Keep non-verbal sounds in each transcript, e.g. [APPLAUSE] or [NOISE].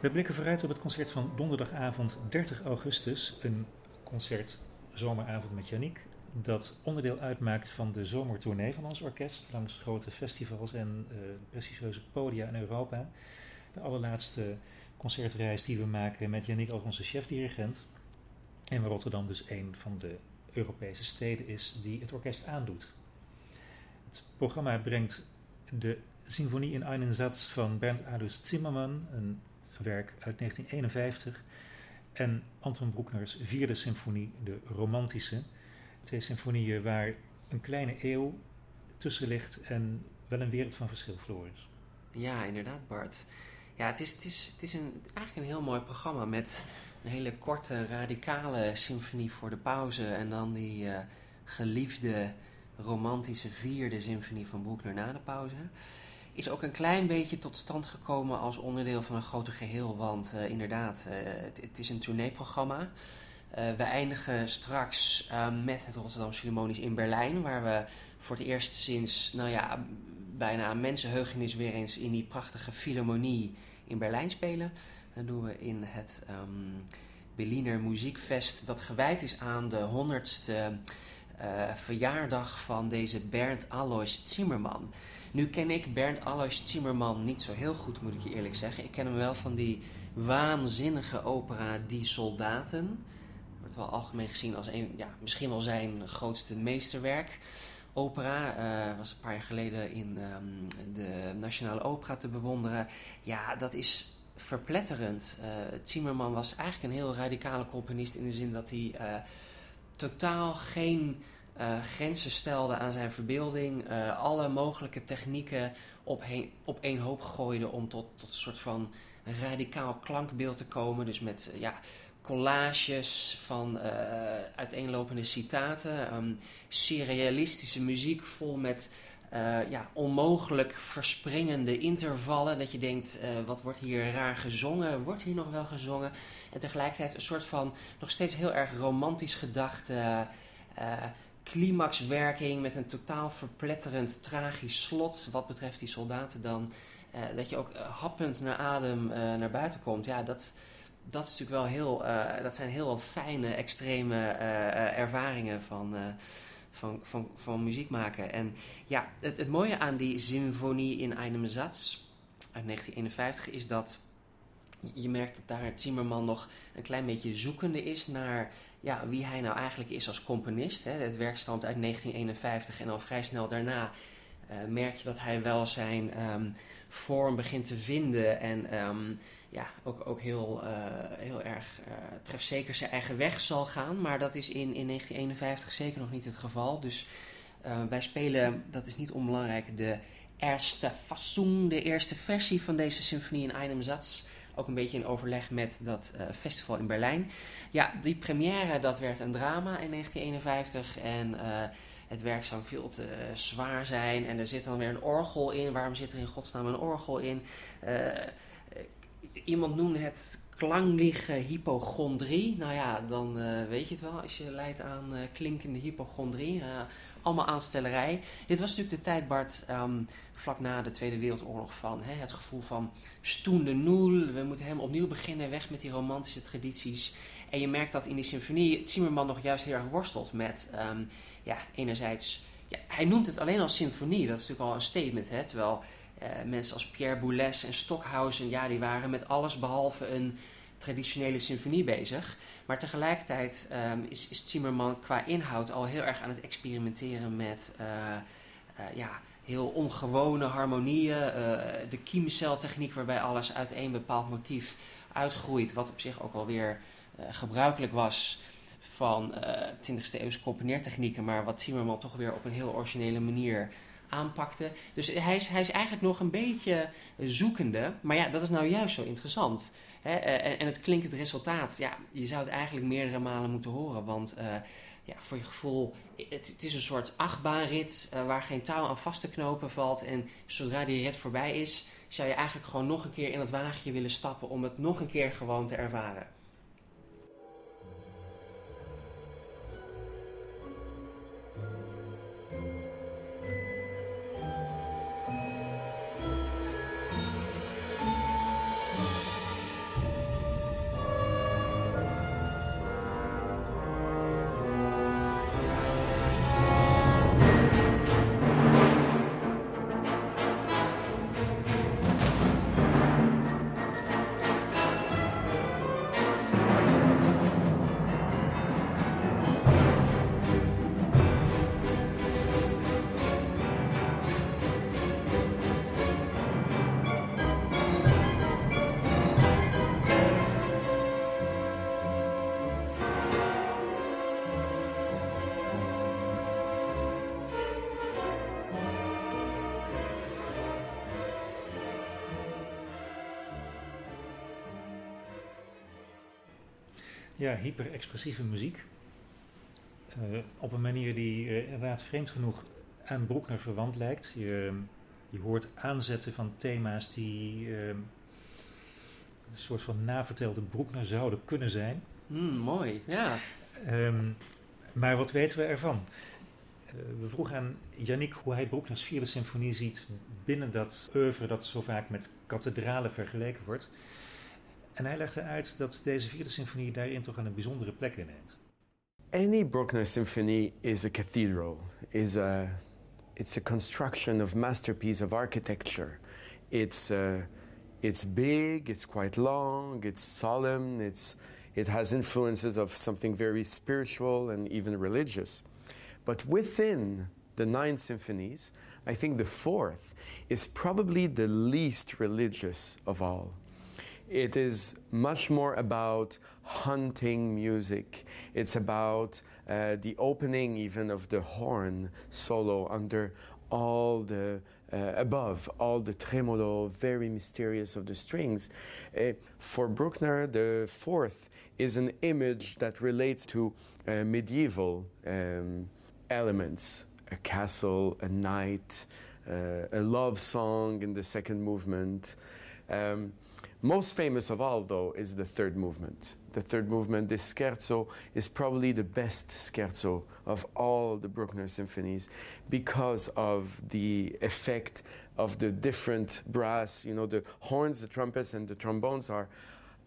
We blikken vooruit op het concert van donderdagavond 30 augustus. Een concert zomeravond met Yannick. Dat onderdeel uitmaakt van de zomertournee van ons orkest. Langs grote festivals en uh, prestigieuze podia in Europa. De allerlaatste concertreis die we maken met Yannick als onze chef-dirigent. En waar Rotterdam dus een van de Europese steden is die het orkest aandoet. Het programma brengt de Symfonie in einen Satz van Bernd Adus Zimmermann, werk uit 1951, en Anton Bruckners vierde symfonie, de Romantische. Twee symfonieën waar een kleine eeuw tussen ligt en wel een wereld van verschil, Floris. Ja, inderdaad, Bart. Ja, het is, het is, het is een, eigenlijk een heel mooi programma met een hele korte, radicale symfonie voor de pauze en dan die uh, geliefde romantische vierde symfonie van Bruckner na de pauze is ook een klein beetje tot stand gekomen als onderdeel van een groter geheel. Want uh, inderdaad, uh, het, het, is een tourneeprogramma. Uh, we eindigen straks met het Rotterdam Philharmonisch in Berlijn, waar we voor het eerst sinds, nou ja, bijna mensenheugenis weer eens in die prachtige Philharmonie in Berlijn spelen. Dat doen we in het um, Berliner Muziekfest, dat gewijd is aan de honderdste verjaardag van deze Bernd Alois Zimmermann. Nu ken ik Bernd Alois Zimmerman niet zo heel goed, moet ik je eerlijk zeggen. Ik ken hem wel van die waanzinnige opera Die Soldaten. Wordt wel algemeen gezien als een, ja, misschien wel zijn grootste meesterwerk. Opera uh, was een paar jaar geleden in um, de Nationale Opera te bewonderen. Ja, dat is verpletterend. Uh, Zimmerman was eigenlijk een heel radicale componist in de zin dat hij totaal geen uh, grenzen stelde aan zijn verbeelding, uh, alle mogelijke technieken op, op één hoop gooide om tot, tot een soort van radicaal klankbeeld te komen. Dus met uh, ja, collages van uiteenlopende citaten, um, surrealistische muziek vol met ja, onmogelijk verspringende intervallen. Dat je denkt, wat wordt hier raar gezongen? Wordt hier nog wel gezongen? En tegelijkertijd een soort van nog steeds heel erg romantisch gedacht climaxwerking met een totaal verpletterend tragisch slot. Wat betreft die soldaten dan. Uh, dat je ook uh, happend naar adem uh, naar buiten komt. Ja, dat, dat is natuurlijk wel heel. dat zijn heel fijne, extreme ervaringen van, van, van, van muziek maken. En ja, het, het mooie aan die symfonie in einem Satz uit 1951 is dat je merkt dat daar Zimmerman nog een klein beetje zoekende is naar ja, wie hij nou eigenlijk is als componist. Hè. Het werk stamt uit 1951 en al vrij snel daarna uh, merk je dat hij wel zijn um, vorm begint te vinden en um, ja, ook, ook heel, uh, heel erg uh, trefzeker zijn eigen weg zal gaan. Maar dat is in, in 1951 zeker nog niet het geval. Dus wij spelen, dat is niet onbelangrijk, de eerste façon, de eerste versie van deze symfonie in einem Satz. Ook een beetje in overleg met dat festival in Berlijn. Ja, die première dat werd een drama in 1951 en het werk zou veel te zwaar zijn. En er zit dan weer een orgel in. Waarom zit er in godsnaam een orgel in? Iemand noemde het klankliche hypochondrie. Nou ja, dan weet je het wel als je leidt aan klinkende hypochondrie allemaal aanstellerij. Dit was natuurlijk de tijd, Bart, um, vlak na de Tweede Wereldoorlog van hè, het gevoel van stoende nul. We moeten helemaal opnieuw beginnen, weg met die romantische tradities. En je merkt dat in die symfonie Zimmerman nog juist heel erg worstelt met, um, ja, enerzijds, ja, hij noemt het alleen als symfonie. Dat is natuurlijk al een statement, hè, terwijl uh, mensen als Pierre Boulez en Stockhausen, ja, die waren met alles behalve een traditionele symfonie bezig. Maar tegelijkertijd um, is, is Zimmerman qua inhoud al heel erg aan het experimenteren met uh, uh, ja, heel ongewone harmonieën. De kiemceltechniek waarbij alles uit één bepaald motief uitgroeit. Wat op zich ook alweer gebruikelijk was van 20e eeuwse componeertechnieken. Maar wat Zimmerman toch weer op een heel originele manier aanpakte. Dus hij is, hij is eigenlijk nog een beetje zoekende. Maar ja, dat is nou juist zo interessant. Hè? En, en, het klinkt het resultaat. Ja, je zou het eigenlijk meerdere malen moeten horen. Want uh, ja, voor je gevoel, het, het is een soort achtbaanrit uh, waar geen touw aan vast te knopen valt. En zodra die rit voorbij is, zou je eigenlijk gewoon nog een keer in het wagentje willen stappen om het nog een keer gewoon te ervaren. Ja, hyper-expressieve muziek. Uh, op een manier die uh, inderdaad vreemd genoeg aan Broekner verwant lijkt. Je, je hoort aanzetten van thema's die uh, een soort van navertelde Broekner zouden kunnen zijn. Mm, mooi, ja. Um, maar wat weten we ervan? we vroegen aan Yannick hoe hij Broekners vierde symfonie ziet binnen dat oeuvre dat zo vaak met kathedralen vergeleken wordt. En hij legde uit dat deze vierde symfonie daarin toch een bijzondere plek inneemt. Any Bruckner symphony is a cathedral, is a, it's a construction of masterpiece of architecture. It's, uh, it's big, it's quite long, it's solemn, it's, it has influences of something very spiritual and even religious. But within the nine symphonies, I think the fourth is probably the least religious of all. It is much more about hunting music. It's about uh, the opening, even of the horn solo under all the uh, above all the tremolo, very mysterious of the strings. Uh, for Bruckner, the fourth is an image that relates to uh, medieval um, elements a castle, a knight, uh, a love song in the second movement. Um, most famous of all, though, is the third movement. The third movement, this scherzo, is probably the best scherzo of all the Bruckner symphonies because of the effect of the different brass. You know, the horns, the trumpets, and the trombones are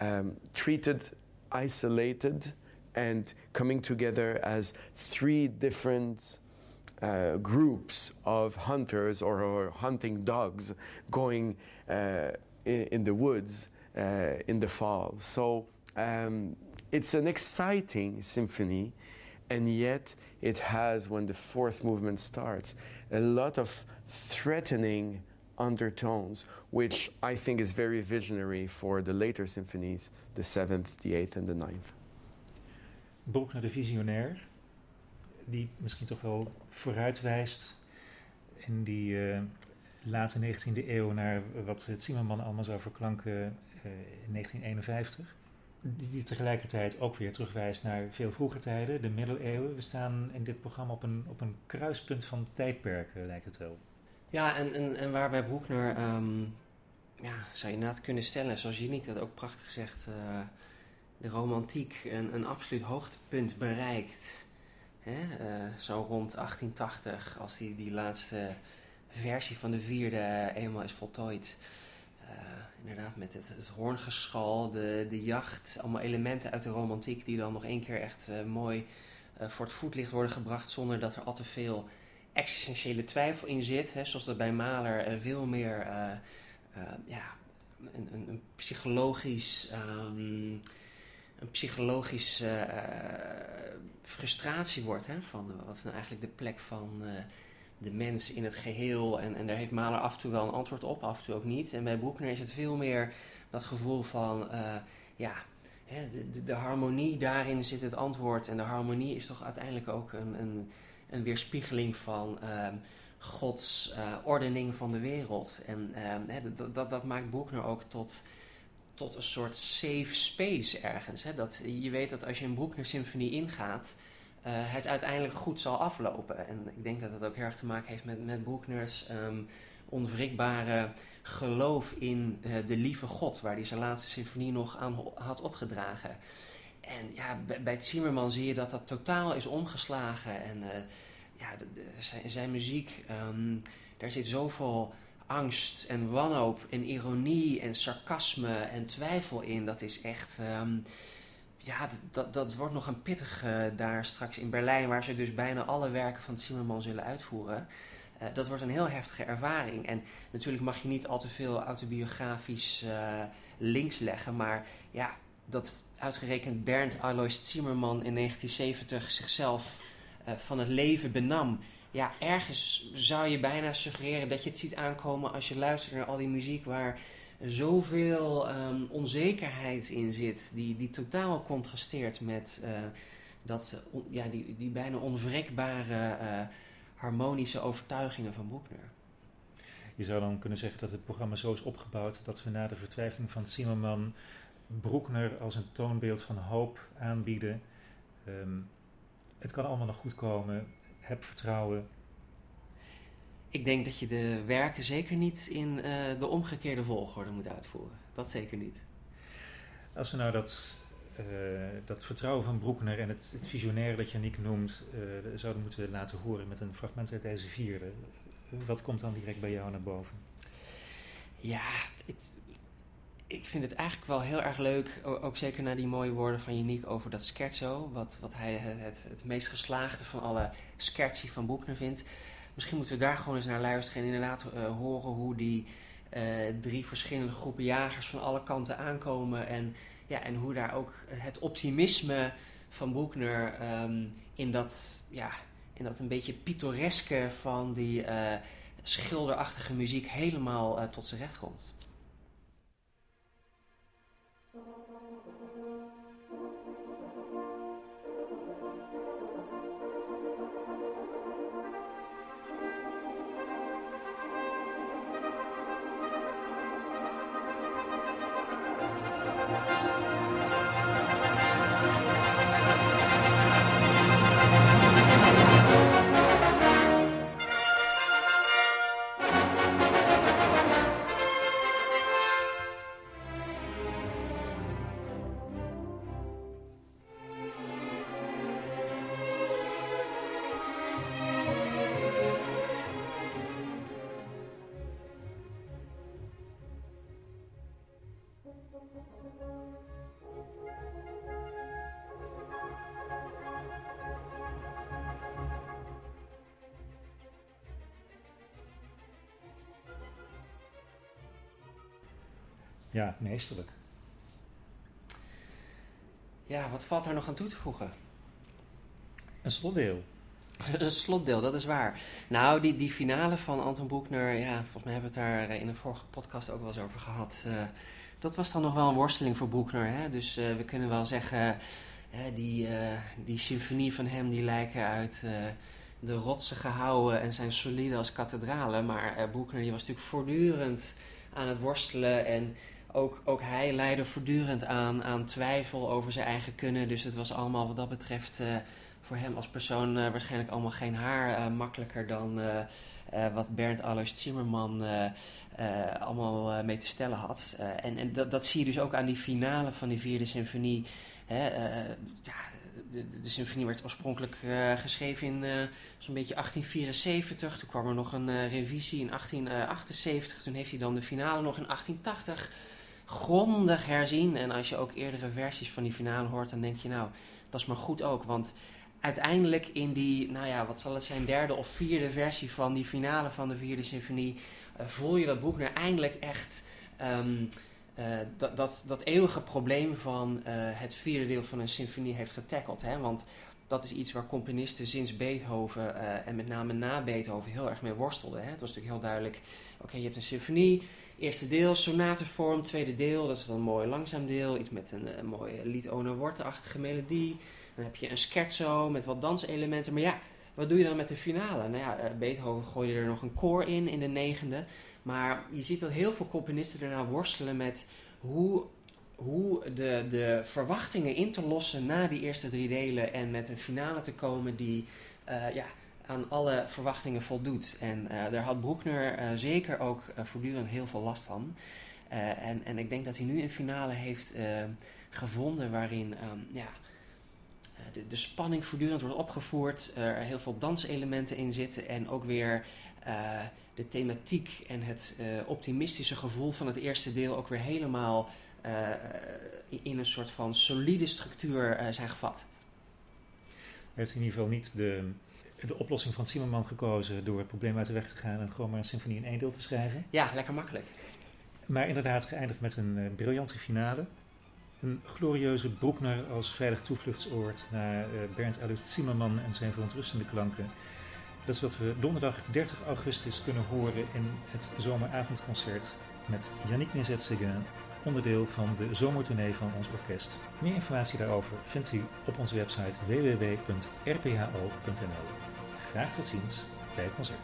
um, treated isolated and coming together as three different uh, groups of hunters or, or hunting dogs going uh, in, the woods uh, in the fall. So um, it's an exciting symphony, and yet it has, when the fourth movement starts, a lot of threatening undertones, which I think is very visionary for the later symphonies, the seventh, the eighth, and the ninth. Bruckner de Visionair, die misschien toch wel vooruitwijst in die uh, late 19e eeuw naar wat het Zimmerman allemaal zou verklanken uh, in 1951. Die, tegelijkertijd ook weer terugwijst naar veel vroeger tijden, de middeleeuwen. We staan in dit programma op een, op een kruispunt van tijdperken, lijkt het wel. Ja, en, en, en waarbij Broekner, um, ja, zou je inderdaad kunnen stellen, zoals Janik dat ook prachtig zegt, uh, de romantiek een, een absoluut hoogtepunt bereikt. Hè? Uh, zo rond 1880, als die, die laatste versie van de vierde eenmaal is voltooid. Uh, inderdaad, met het, het hoorngeschal, de, de jacht, allemaal elementen uit de romantiek die dan nog één keer echt uh, mooi voor het voetlicht worden gebracht zonder dat er al te veel existentiële twijfel in zit. Hè? Zoals dat bij Mahler veel meer ja, een, een, een psychologisch. Um, een psychologische frustratie wordt. Hè, van wat is nou eigenlijk de plek van de mens in het geheel. En, en daar heeft Mahler af en toe wel een antwoord op, af en toe ook niet. En bij Broekner is het veel meer dat gevoel van, uh, ja, hè, de, de, de, harmonie, daarin zit het antwoord. En de harmonie is toch uiteindelijk ook een, een, een weerspiegeling van... Ehm, Gods ordening van de wereld. En ehm, dat, dat, dat maakt Broekner ook tot tot een soort safe space ergens. Hè? Dat je weet dat als je een Bruckner symfonie ingaat, uh, het uiteindelijk goed zal aflopen. En ik denk dat dat ook heel erg te maken heeft met, met Bruckners um, onwrikbare geloof in uh, de lieve God, waar hij zijn laatste symfonie nog aan had opgedragen. En ja, bij, bij Zimmerman zie je dat dat totaal is omgeslagen. En uh, ja, de, zijn, zijn, muziek, um, daar zit zoveel angst en wanhoop en ironie en sarcasme en twijfel in. Dat is echt. Um, ja, dat, dat wordt nog een pittig uh, daar straks in Berlijn, waar ze dus bijna alle werken van Zimmerman zullen uitvoeren. Uh, dat wordt een heel heftige ervaring. En natuurlijk mag je niet al te veel autobiografisch uh, links leggen, maar ja, dat uitgerekend Bernd Alois Zimmerman in 1970 zichzelf van het leven benam ja, ergens zou je bijna suggereren dat je het ziet aankomen als je luistert naar al die muziek waar zoveel um, onzekerheid in zit, die, die totaal contrasteert met uh, dat, ja, die, die bijna onwrikbare uh, harmonische overtuigingen van Bruckner. Je zou dan kunnen zeggen dat het programma zo is opgebouwd dat we na de vertwijfeling van Zimmerman Broekner als een toonbeeld van hoop aanbieden. Ehm, het kan allemaal nog goed komen. Heb vertrouwen. Ik denk dat je de werken zeker niet in eh, de omgekeerde volgorde moet uitvoeren. Dat zeker niet. Als we nou dat, eh, dat vertrouwen van Broekner en het, het visionaire dat Janiek noemt, uh, zouden moeten laten horen met een fragment uit deze vierde. Wat komt dan direct bij jou naar boven? Ja, het, ik vind het eigenlijk wel heel erg leuk, ook zeker naar die mooie woorden van Janiek over dat scherzo, wat, wat hij het, het meest geslaagde van alle scherzi van Boekner vindt. Misschien moeten we daar gewoon eens naar luisteren en inderdaad uh, horen hoe die uh, drie verschillende groepen jagers van alle kanten aankomen en, ja, en hoe daar ook het optimisme van Boekner um, in, dat, ja, in dat een beetje pittoreske van die uh, schilderachtige muziek helemaal tot zijn recht komt. Ja, meesterlijk. Ja, wat valt daar nog aan toe te voegen? Een slotdeel. [LAUGHS] een slotdeel, dat is waar. Nou, die, die finale van Anton Boekner, ja, volgens mij hebben we het daar in een vorige podcast ook wel eens over gehad. Uh, dat was dan nog wel een worsteling voor Boekner. Hè? Dus uh, we kunnen wel zeggen, uh, die, die symfonie van hem, die lijken uit de rotsen gehouden en zijn solide als kathedralen. Maar Boekner die was natuurlijk voortdurend aan het worstelen en ook, ook hij leidde voortdurend aan, aan twijfel over zijn eigen kunnen. Dus het was allemaal wat dat betreft uh, voor hem als persoon uh, waarschijnlijk allemaal geen haar uh, makkelijker dan wat Bernd Alois Zimmerman allemaal mee te stellen had. en en dat, dat zie je dus ook aan die finale van die vierde symfonie. Hè, ja, de, de, symfonie werd oorspronkelijk geschreven in zo'n beetje 1874. Toen kwam er nog een revisie in 1878. Toen heeft hij dan de finale nog in 1880 grondig herzien. En als je ook eerdere versies van die finale hoort, dan denk je nou, dat is maar goed ook. Want uiteindelijk in die, nou ja, wat zal het zijn, derde of vierde versie van die finale van de vierde symfonie, uh, voel je dat boek nu eindelijk echt um, uh, dat, dat, dat eeuwige probleem van uh, het vierde deel van een symfonie heeft getackeld. Hè? Want dat is iets waar componisten sinds Beethoven en met name na Beethoven heel erg mee worstelden. Hè? Het was natuurlijk heel duidelijk, oké, je hebt een symfonie, Eerste deel, sonatenvorm. Tweede deel, dat is dan een mooi langzaam deel. Iets met een, een mooie lied achtige melodie. Dan heb je een scherzo met wat danselementen. Maar ja, wat doe je dan met de finale? Nou ja, eh, Beethoven gooide er nog een koor in, in de negende. Maar je ziet dat heel veel componisten daarna worstelen met hoe, hoe de, de verwachtingen in te lossen na die eerste drie delen. En met een finale te komen die uh, ja, aan alle verwachtingen voldoet. En uh, daar had Broekner uh, zeker ook uh, voortdurend heel veel last van. en, en ik denk dat hij nu een finale heeft gevonden waarin um, ja, de, de, spanning voortdurend wordt opgevoerd, er heel veel danselementen in zitten en ook weer de thematiek en het optimistische gevoel van het eerste deel ook weer helemaal in een soort van solide structuur zijn gevat. Heeft in ieder geval niet de de oplossing van Zimmerman gekozen door het probleem uit de weg te gaan en gewoon maar een symfonie in één deel te schrijven. Ja, lekker makkelijk. Maar inderdaad geëindigd met een uh, briljante finale. Een glorieuze Broekner als veilig toevluchtsoord naar uh, Bernd Alois Zimmerman en zijn verontrustende klanken. Dat is wat we donderdag 30 augustus kunnen horen in het zomeravondconcert met Yannick Nézet-Séguin, onderdeel van de zomertournee van ons orkest. Meer informatie daarover vindt u op onze website www.rpho.nl. Graag tot ziens bij het concert.